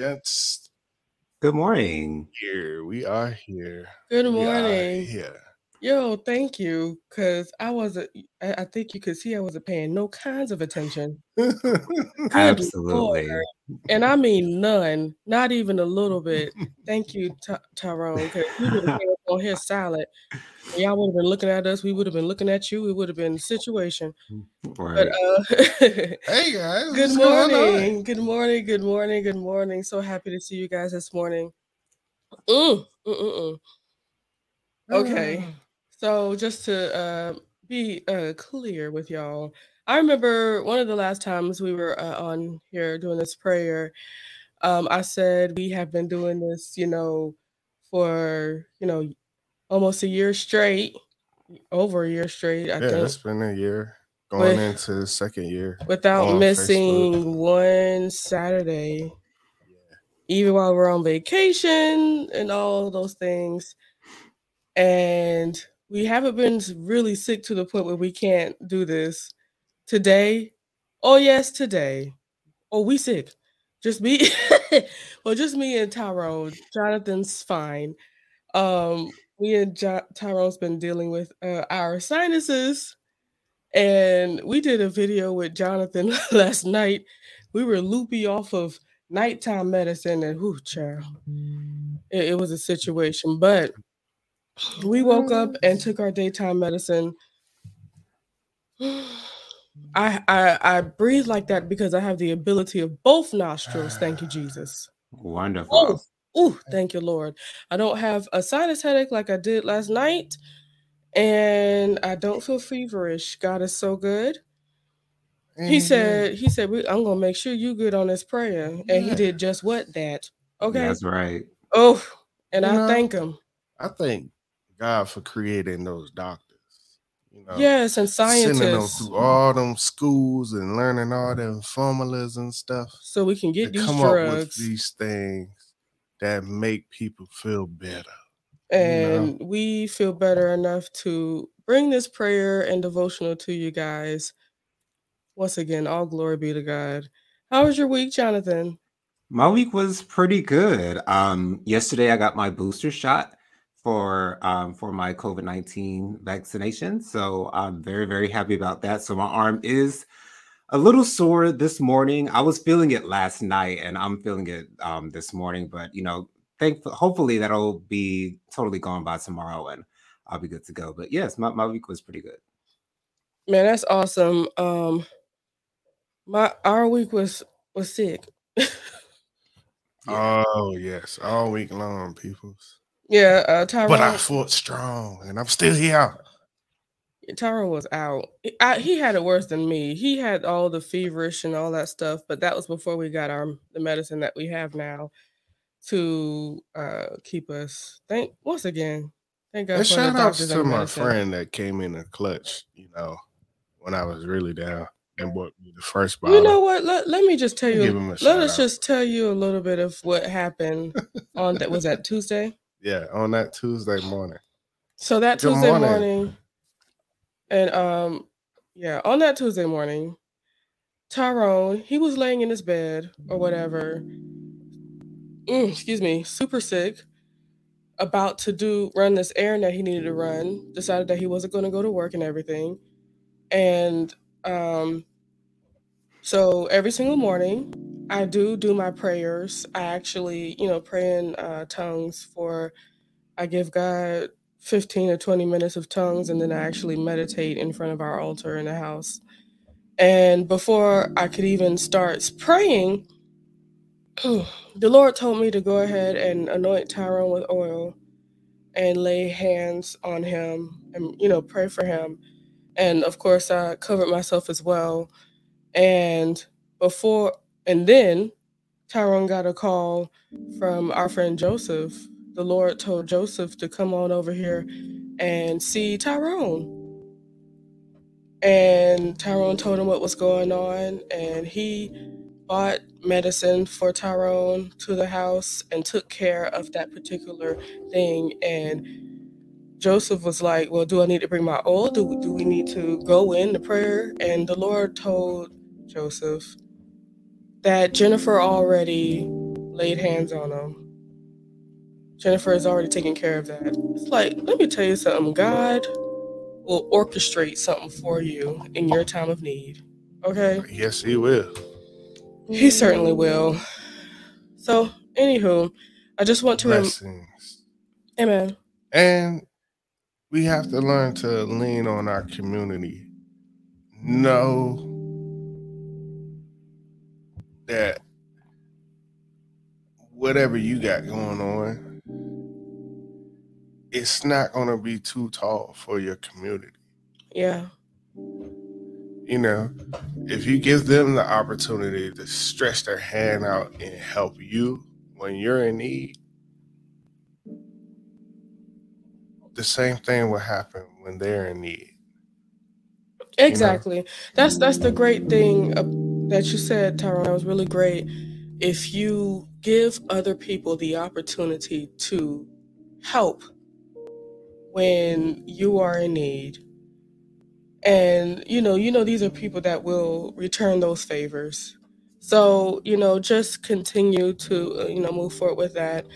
morning, gents. Good morning. Here we are here. Good We are morning. here. Yo, thank you. Cause I wasn't I, I think you could see I wasn't paying no kinds of attention. Absolutely. Lord. And I mean none, not even a little bit. Thank you, Ty- Tyrone, because we would have been on here silent. Y'all would have been looking at us. We would have been looking at you. It would have been situation. But Right. uh hey guys, good what's going on? morning. Good morning. Good morning. Good morning. So happy to see you guys this morning. Mm, mm, mm, mm. Okay. So just to uh, be uh, clear with y'all, I remember one of the last times we were uh, on here doing this prayer. Um, I said we have been doing this, you know, for you know almost a year straight, over a year straight. I Yeah, think it's been a year going With- into the second year. without missing one Saturday, even while we're on vacation and all those things. And we haven't been really sick to the point where we can't do this today. Oh, yes, today. Oh, we sick. Just me. well, just me and Tyrone. Jonathan's fine. Um, me and jo- Tyrone's been dealing with uh, our sinuses and we did a video with Jonathan last night. We were loopy off of nighttime medicine, and whoo, child, it, it was a situation. But we woke up and mm. took our daytime medicine. I I I breathe like that because I have the ability of both nostrils. Thank you, Jesus. Wonderful. Oh, ooh, thank you, Lord. I don't have a sinus headache like I did last night, and I don't feel feverish. God is so good. He Amen. said, he said, I'm gonna make sure you good on this prayer. And he did just what that. Okay. That's right. Oh, and You I know, thank him. I thank God for creating those doctors. You know, Yes, and scientists sending them through all them schools and learning all them formulas and stuff. So we can to get these come up with drugs. these things that make people feel better. and we feel better enough to bring this prayer and devotional to you guys. Once again, all glory be to God. How was your week, Jonathan? My week was pretty good. Um, yesterday I got my booster shot for um for my COVID-19 vaccination. So I'm very, very happy about that. So my arm is a little sore this morning. I was feeling it last night and I'm feeling it um this morning, but you know, thankful hopefully that'll be totally gone by tomorrow and I'll be good to go. But yes, my, my week was pretty good. Man, that's awesome. Um my our week was was sick. Oh yes, all week long, peoples. Yeah, uh Tyrone But I fought strong, and I'm still here. Tyrone was out. He- I, he had it worse than me. He had all the feverish and all that stuff, but that was before we got our the medicine that we have now to uh keep us. Thank once again. Thank God And for shout doctors to my medicine. friend that came in a clutch. You know, when I was really down and bought me the first bottle. You know what? Let, let me just tell you. Let us out. just tell you a little bit of what happened on that was that Tuesday. Yeah, on that Tuesday morning. So that Good Tuesday morning. morning, and um, yeah, on that Tuesday morning, Tyrone he was laying in his bed or whatever. mm, excuse me, super sick, about to do run this errand that he needed to run. Decided that he wasn't going to go to work and everything, and um, so every single morning I do do my prayers. I actually, you know, pray in uh, tongues for. I give God 15 or 20 minutes of tongues and then I actually meditate in front of our altar in the house. And before I could even start praying, the Lord told me to go ahead and anoint Tyrone with oil and lay hands on him and, you know, pray for him. And of course, I covered myself as well. And before, and then Tyrone got a call from our friend Joseph. The Lord told Joseph to come on over here and see Tyrone. And Tyrone told him what was going on, and he bought medicine for Tyrone to the house and took care of that particular thing. And Joseph was like, Well, do I need to bring my oil? Do, do we need to go in the prayer? And the Lord told Joseph, that Jennifer already laid hands on them. Jennifer is already taking care of that. It's like, let me tell you something. God will orchestrate something for you in your time of need. Okay? Yes, he will. He certainly will. So, anywho, I just want to rem-. Amen. And we have to learn to lean on our community. Know that whatever you got going on, it's not going to be too tall for your community. Yeah. You know, if you give them the opportunity to stretch their hand out and help you when you're in need, the same thing will happen when they're in need. Exactly. That's that's the great thing that you said, Tyrone. That was really great. If you give other people the opportunity to help when you are in need, and you know, you know, these are people that will return those favors. So you know, just continue to uh, you know move forward with that.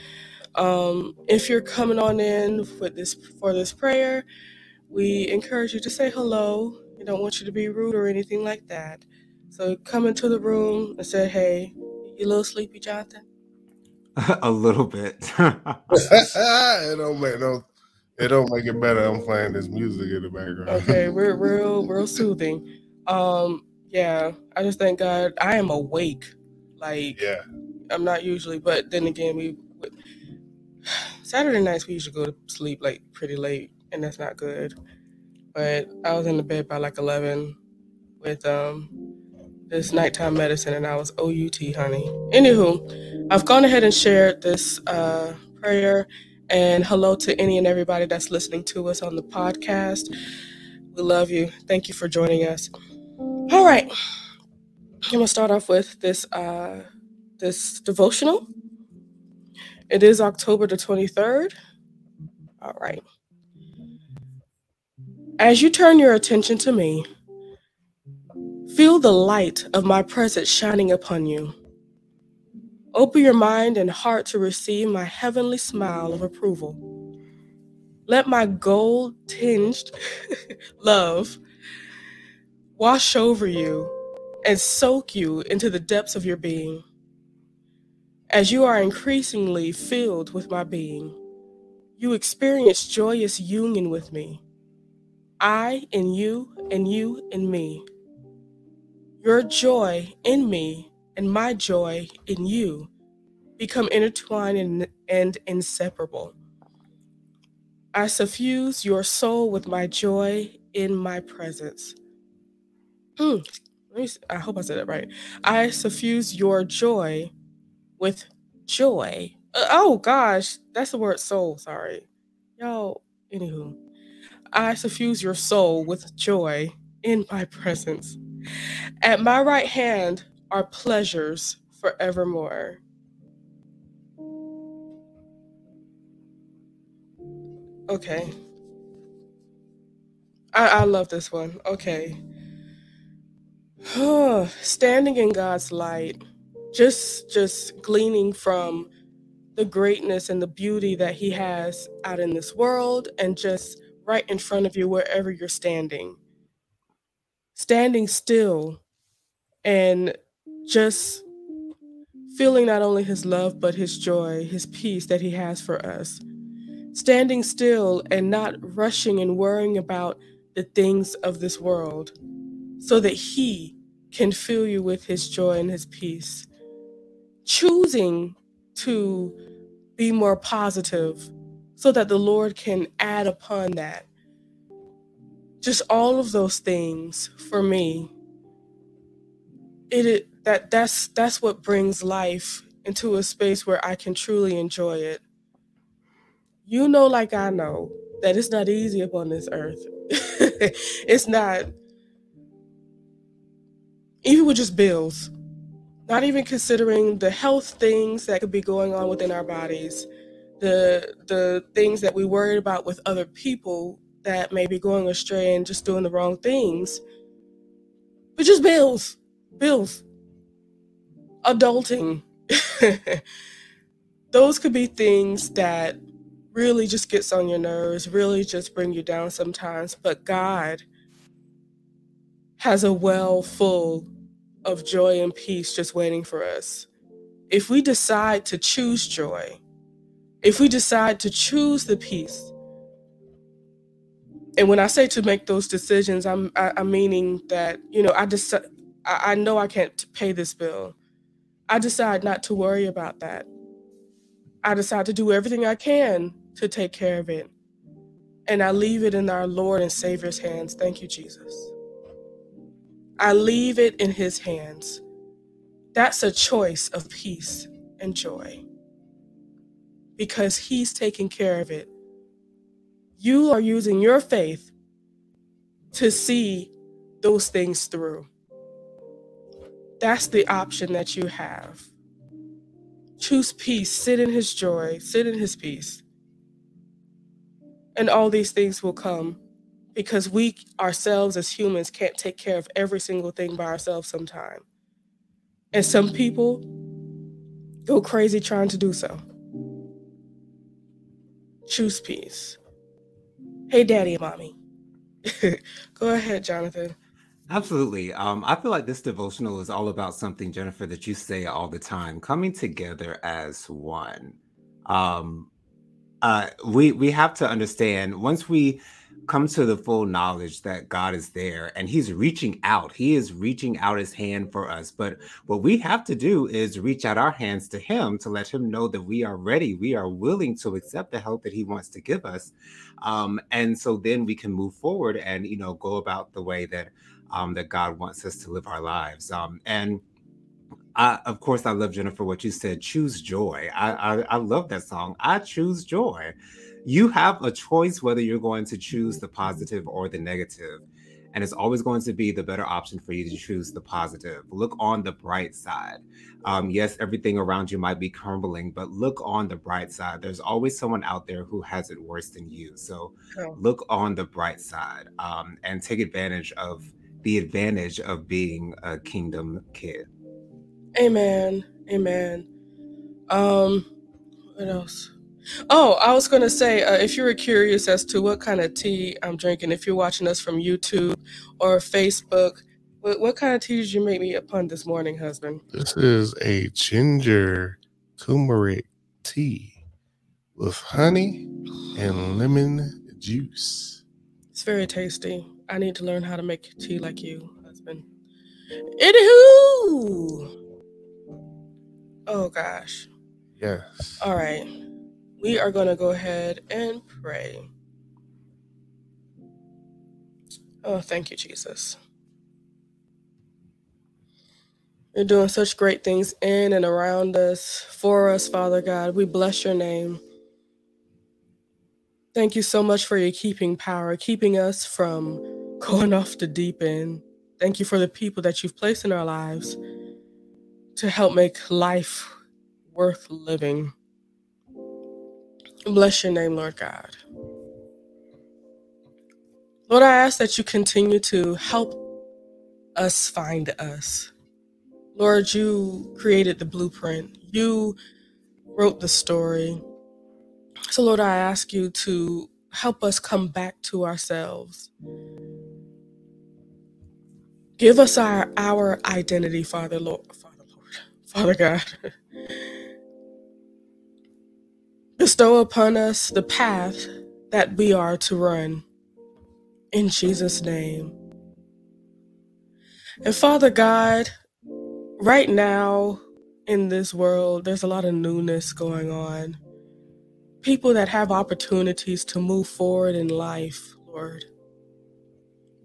Um, if you're coming on in with this for this prayer, we encourage you to say hello. We don't want you to be rude or anything like that. So come into the room and said, "Hey, you a little sleepy, Jonathan?" a little bit. it don't make no it don't make it better. I'm playing this music in the background. Okay, we're real, real soothing. Um, yeah, I just thank God I am awake. Like, yeah. I'm not usually, but then again, we Saturday nights we usually go to sleep like pretty late, and that's not good. But I was in the bed by like 11 with um this nighttime medicine, and I was OUT, honey. Anywho, I've gone ahead and shared this uh, prayer. And hello to any and everybody that's listening to us on the podcast. We love you. Thank you for joining us. All right. I'm gonna start off with this uh, this devotional. It is October the 23rd. All right. As you turn your attention to me, feel the light of my presence shining upon you. Open your mind and heart to receive my heavenly smile of approval. Let my gold tinged love wash over you and soak you into the depths of your being. As you are increasingly filled with my being, you experience joyous union with me. I in you, and you in me. Your joy in me and my joy in you become intertwined and, and inseparable. I suffuse your soul with my joy in my presence. Mm, me, I hope I said it right. I suffuse your joy with joy. Uh, oh gosh, that's the word soul. Sorry. Yo, anywho. I suffuse your soul with joy in my presence. At my right hand are pleasures forevermore. Okay. I, I love this one. Okay. Standing in God's light, just just gleaning from the greatness and the beauty that he has out in this world and just right in front of you wherever you're standing. Standing still and just feeling not only his love, but his joy, his peace that he has for us. Standing still and not rushing and worrying about the things of this world, so that he can fill you with his joy and his peace. Choosing to be more positive so that the Lord can add upon that. Just all of those things for me. It, it that that's that's what brings life into a space where I can truly enjoy it. You know like I know that it's not easy upon this earth. it's not even with just bills not even considering the health things that could be going on within our bodies, the the things that we worried about with other people that may be going astray and just doing the wrong things. But just bills, bills. adulting. Those could be things that really just gets on your nerves, really just bring you down sometimes, but God has a well full of joy and peace just waiting for us. If we decide to choose joy, if we decide to choose the peace, and when I say to make those decisions, I'm I, am i am meaning that you know I just I, I know I can't pay this bill. I decide not to worry about that. I decide to do everything I can to take care of it, and I leave it in our Lord and Savior's hands. Thank you, Jesus. I leave it in His hands. That's a choice of peace and joy because He's taking care of it you are using your faith to see those things through. That's the option that you have. Choose peace, sit in his joy, sit in his peace. And all these things will come because we ourselves as humans can't take care of every single thing by ourselves sometime. And some people go crazy trying to do so. Choose peace. Hey, daddy and mommy. Go ahead, Jonathan. Absolutely. Um, I feel like this devotional is all about something, Jennifer, that you say all the time coming together as one. Um, uh, we we have to understand once we come to the full knowledge that God is there and He's reaching out. He is reaching out His hand for us. But what we have to do is reach out our hands to Him to let Him know that we are ready. We are willing to accept the help that He wants to give us. Um, and so then we can move forward and you know go about the way that um, that God wants us to live our lives. Um, and I, of course, I love Jennifer. What you said, choose joy. I, I I love that song. I choose joy you have a choice whether you're going to choose the positive or the negative and it's always going to be the better option for you to choose the positive. Look on the bright side. Um, yes, everything around you might be crumbling, but look on the bright side. There's always someone out there who has it worse than you. So look on the bright side um, and take advantage of the advantage of being a kingdom kid. Amen. Amen. Um, what else? Oh, I was going to say, uh, if you were curious as to what kind of tea I'm drinking, if you're watching us from YouTube or Facebook, what, what kind of tea did you make me upon this morning, husband? This is a ginger turmeric tea with honey and lemon juice. It's very tasty. I need to learn how to make tea like you, husband. Anywho. Oh gosh. Yes. All right we are going to go ahead and pray. Oh, thank you, Jesus. You're doing such great things in and around us, for us, Father God. We bless your name. Thank you so much for your keeping power, keeping us from going off the deep end. Thank you for the people that you've placed in our lives to help make life worth living. Bless your name, Lord God. Lord, I ask that you continue to help us find us. Lord, you created the blueprint, you wrote the story. So, Lord, I ask you to help us come back to ourselves. Give us our, our identity, Father, Lord, Father, Lord, Father God. Bestow upon us the path that we are to run. In Jesus' name. And Father God, right now in this world, there's a lot of newness going on. People that have opportunities to move forward in life, Lord.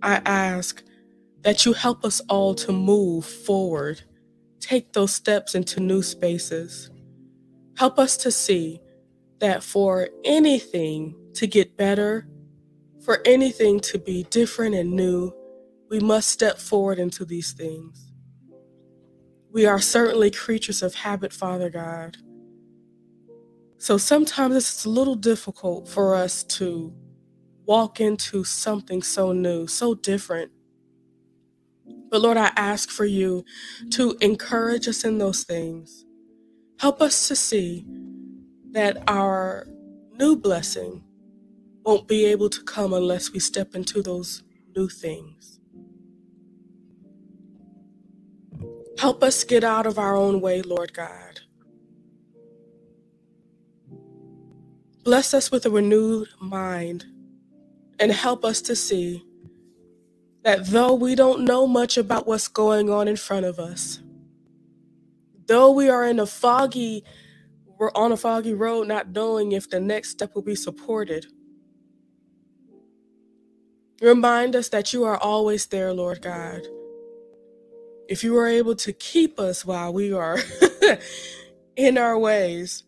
I ask that you help us all to move forward, take those steps into new spaces. Help us to see that for anything to get better, for anything to be different and new, we must step forward into these things. We are certainly creatures of habit, Father God. So sometimes it's a little difficult for us to walk into something so new, so different. But Lord, I ask for you to encourage us in those things. Help us to see that our new blessing won't be able to come unless we step into those new things. Help us get out of our own way, Lord God. Bless us with a renewed mind and help us to see that though we don't know much about what's going on in front of us, though we are in a foggy we're on a foggy road not knowing if the next step will be supported. Remind us that you are always there lord god. If you are able to keep us while we are in our ways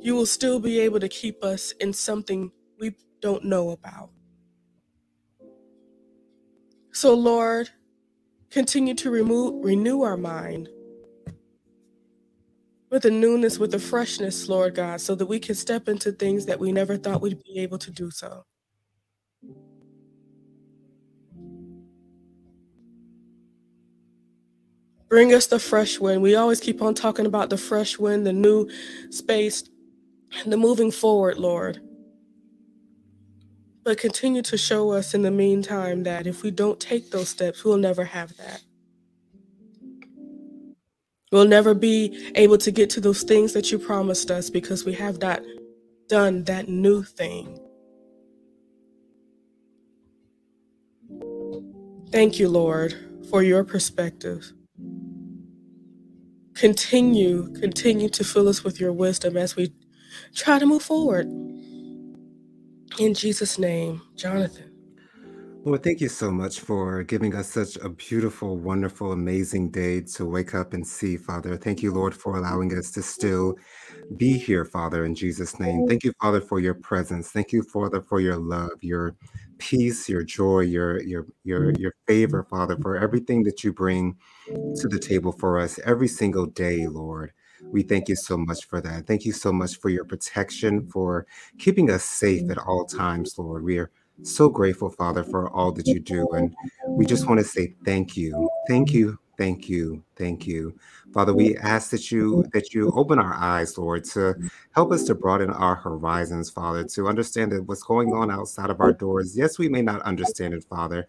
you will still be able to keep us in something we don't know about. So, Lord, continue to remove, renew our mind with the newness, with the freshness, Lord God, so that we can step into things that we never thought we'd be able to do so. Bring us the fresh wind. We always keep on talking about the fresh wind, the new space, and the moving forward, Lord. But continue to show us in the meantime that if we don't take those steps, we'll never have that. We'll never be able to get to those things that you promised us because we have not done that new thing. Thank you, Lord, for your perspective. Continue, continue to fill us with your wisdom as we try to move forward. In Jesus' name, Jonathan. Lord, thank you so much for giving us such a beautiful, wonderful, amazing day to wake up and see, Father. Thank you, Lord, for allowing us to still be here, Father, in Jesus' name. Thank you, Father, for your presence. Thank you, Father, for your love, your peace, your joy, your your your your favor, Father, for everything that you bring to the table for us every single day, Lord. We thank you so much for that. Thank you so much for your protection, for keeping us safe at all times, Lord. We are so grateful, Father, for all that you do. And we just want to say thank you. Thank you. Thank you. Thank you. Father, we ask that you that you open our eyes, Lord, to help us to broaden our horizons, Father, to understand that what's going on outside of our doors. Yes, we may not understand it, Father,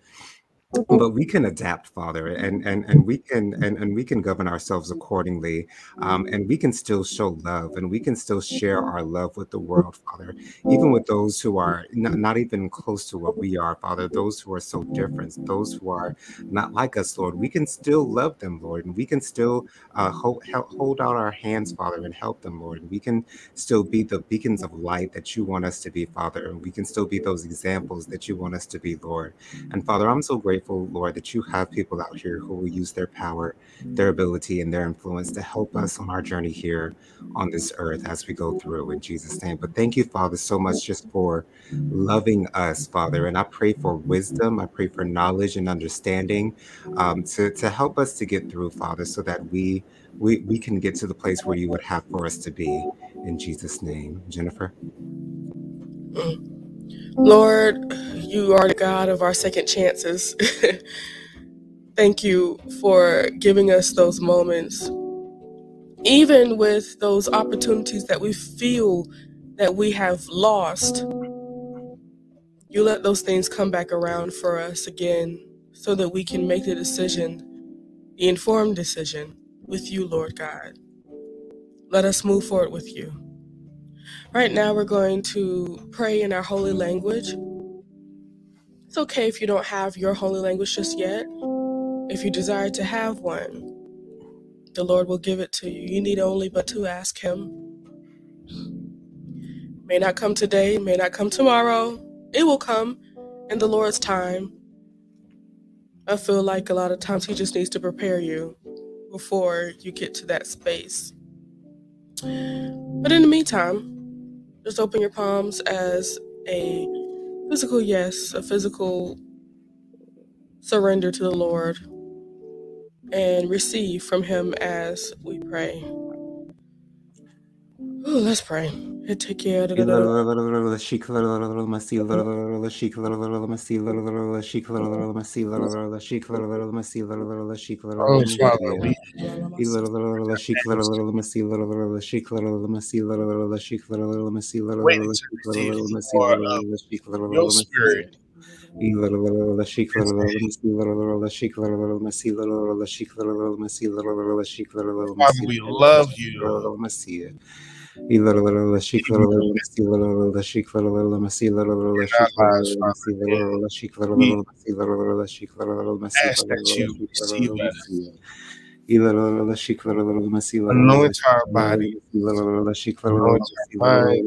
but we can adapt father and and and we can and, and we can govern ourselves accordingly um, and we can still show love and we can still share our love with the world father even with those who are not, not even close to what we are father those who are so different those who are not like us lord. We can still love them lord and we can still uh, hold, hold out our hands father and help them lord and we can still be the beacons of light that you want us to be father and we can still be those examples that you want us to be lord. And father i'm so grateful grateful, Lord, that you have people out here who will use their power, their ability, and their influence to help us on our journey here on this earth as we go through in Jesus' name. But thank you, Father, so much just for loving us, Father. And I pray for wisdom, I pray for knowledge and understanding um, to, to help us to get through, Father, so that we we, we can get to the place where you would have for us to be in Jesus' name. Jennifer. Lord, you are the God of our second chances. Thank you for giving us those moments. Even with those opportunities that we feel that we have lost, you let those things come back around for us again so that we can make the decision, the informed decision with you, Lord God. Let us move forward with you. Right now, we're going to pray in our holy language. It's okay if you don't have your holy language just yet. If you desire to have one, the Lord will give it to you. You need only but to ask Him. May not come today, may not come tomorrow. It will come in the Lord's time. I feel like a lot of times He just needs to prepare you before you get to that space. But in the meantime, just open your palms as a physical yes, a physical surrender to the Lord, and receive from Him as we pray. Ooh, let's pray. Oh. Father, we love you. Ask that you receive us. Anoint our body. Anoint our mind.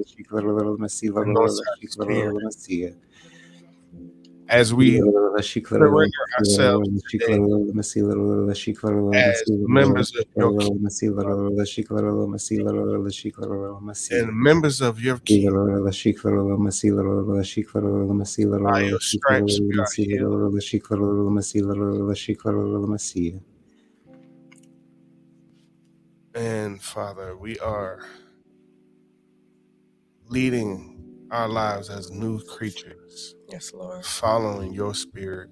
Anoint our spirit. As we surrender ourselves today as members of your and members of your kingdom, by your stripes we are healed. And Father, we are leading our lives as new creatures, Yes, Lord. following your spirit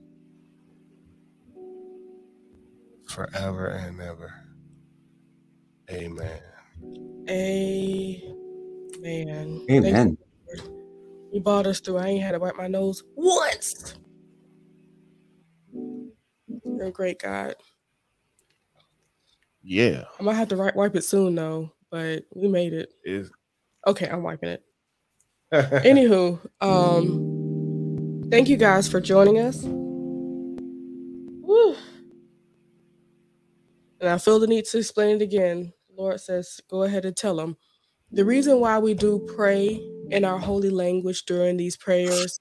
forever and ever. Amen. Amen. Thank you, Amen. You brought us through. I ain't had to wipe my nose once. You're a great God. Yeah. I might have to wipe it soon though, but we made it. Is Okay, I'm wiping it. Anywho, um, thank you guys for joining us. Woo. And I feel the need to explain it again. Lord says, go ahead and tell them. The reason why we do pray in our holy language during these prayers,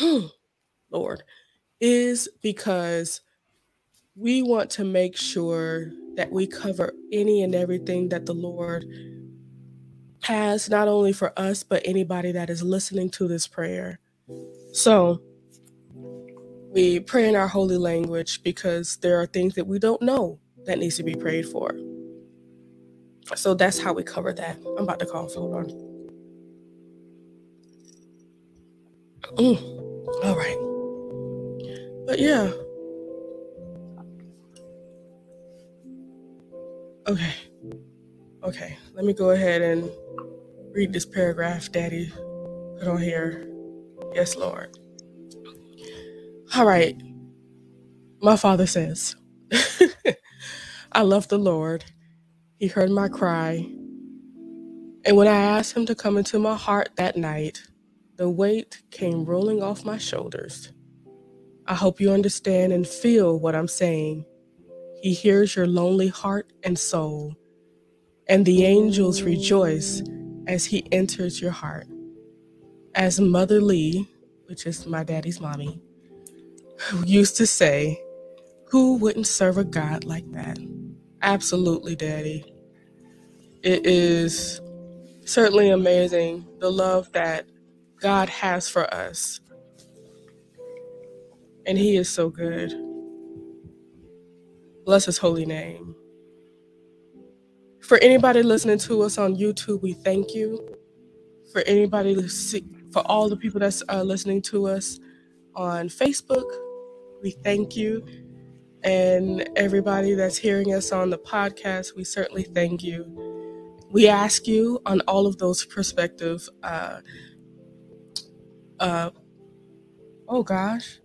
Lord, is because we want to make sure that we cover any and everything that the Lord has, not only for us, but anybody that is listening to this prayer. So, we pray in our holy language because there are things that we don't know that needs to be prayed for. So that's how we cover that. I'm about to cough. Hold on. Mm, all right. But yeah. Okay. Okay. Let me go ahead and read this paragraph Daddy put on here. Yes, Lord. All right. My father says, I love the Lord. He heard my cry. And when I asked him to come into my heart that night, the weight came rolling off my shoulders. I hope you understand and feel what I'm saying. He hears your lonely heart and soul, and the angels rejoice as he enters your heart. As Mother Lee, which is my daddy's mommy, used to say, Who wouldn't serve a God like that? Absolutely, Daddy. It is certainly amazing the love that God has for us. And He is so good. Bless His holy name. For anybody listening to us on YouTube, we thank you. For anybody, for all the people that's uh, listening to us on Facebook, we thank you. And everybody that's hearing us on the podcast, we certainly thank you. We ask you on all of those perspective, uh, uh, oh gosh,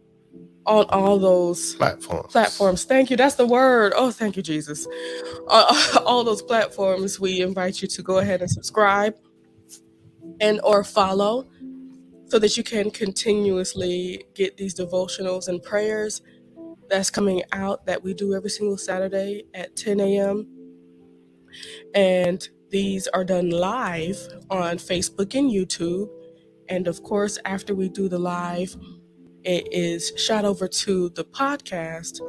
on all those Platforms. platforms. Thank you. That's the word. Oh, thank you, Jesus. Uh, all those platforms, we invite you to go ahead and subscribe and or follow so that you can continuously get these devotionals and prayers that's coming out that we do every single Saturday at 10 a.m. And these are done live on Facebook and YouTube. And of course, after we do the live, it is shot over to the podcast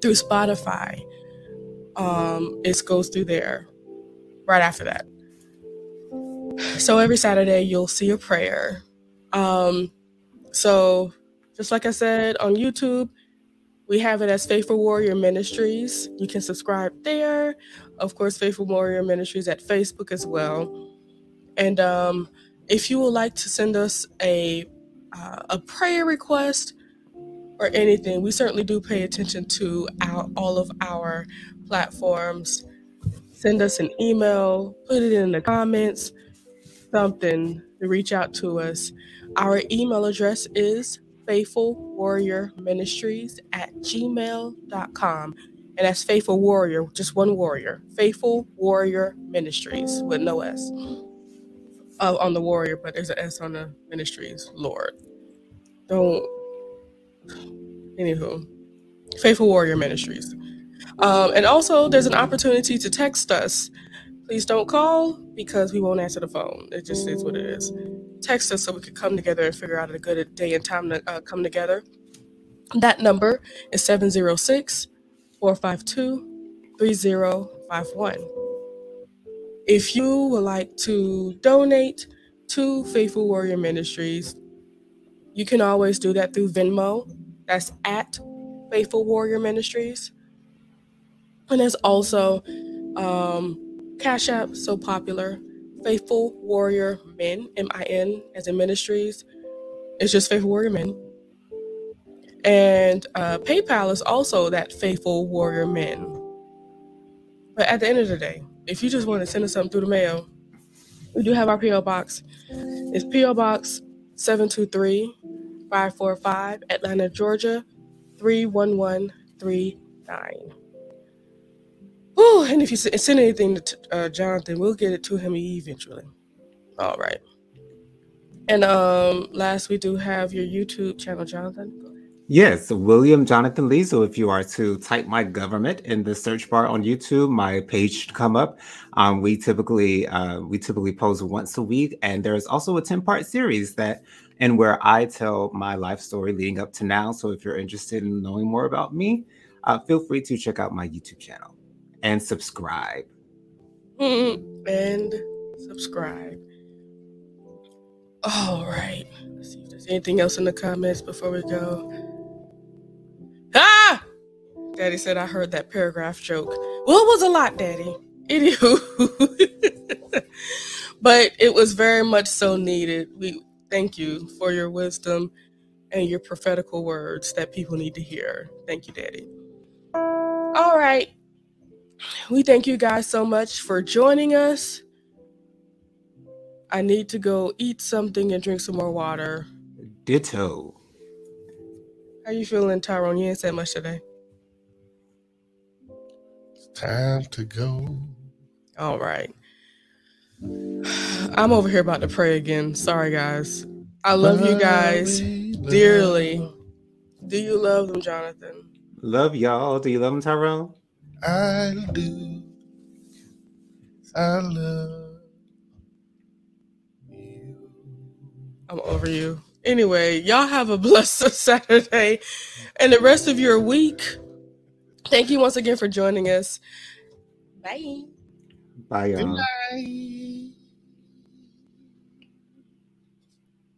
through Spotify. Um, it goes through there right after that. So every Saturday you'll see a prayer. Um, so just like I said on YouTube, we have it as Faithful Warrior Ministries. You can subscribe there. Of course, Faithful Warrior Ministries at Facebook as well. And um, if you would like to send us a uh, a prayer request or anything, we certainly do pay attention to our, all of our platforms. Send us an email, put it in the comments, something to reach out to us. Our email address is faithful ministries at gmail.com. And that's faithful warrior, just one warrior. Faithful warrior ministries with no S uh, on the warrior, but there's an S on the ministries, Lord. Don't, anywho, faithful warrior ministries. Um, and also, there's an opportunity to text us. Please don't call because we won't answer the phone. It just is what it is. Text us so we can come together and figure out a good day and time to uh, come together. That number is 706 452 3051. If you would like to donate to Faithful Warrior Ministries, you can always do that through Venmo. That's at Faithful Warrior Ministries. And there's also um, Cash App, so popular. Faithful Warrior Min, M I N, as in ministries. It's just Faithful Warrior Min. And uh, PayPal is also that Faithful Warrior Min. But at the end of the day, if you just want to send us something through the mail, we do have our P.O. Box. It's P.O. Box 723 545, Atlanta, Georgia 31139. Oh, and if you send anything to uh, Jonathan, we'll get it to him eventually. All right. And um, last, we do have your YouTube channel, Jonathan. Yes, William Jonathan Lee. So if you are to type my government in the search bar on YouTube, my page should come up. Um, we typically uh, we typically post once a week, and there is also a ten part series that and where I tell my life story leading up to now. So if you're interested in knowing more about me, uh, feel free to check out my YouTube channel and subscribe. and subscribe. All right. Let's see if there's anything else in the comments before we go. Ah! Daddy said I heard that paragraph joke. Well, it was a lot, Daddy. Anywho. but it was very much so needed. We thank you for your wisdom and your prophetical words that people need to hear. Thank you, Daddy. All right. We thank you guys so much for joining us. I need to go eat something and drink some more water. Ditto. How are you feeling, Tyrone? You ain't said much today. It's time to go. All right. I'm over here about to pray again. Sorry, guys. I love you guys dearly. Do you love them, Jonathan? Love y'all. Do you love them, Tyrone? I do. I love you. I'm over you. Anyway, y'all have a blessed Saturday and the rest of your week. Thank you once again for joining us. Bye. Bye, y'all. Good night.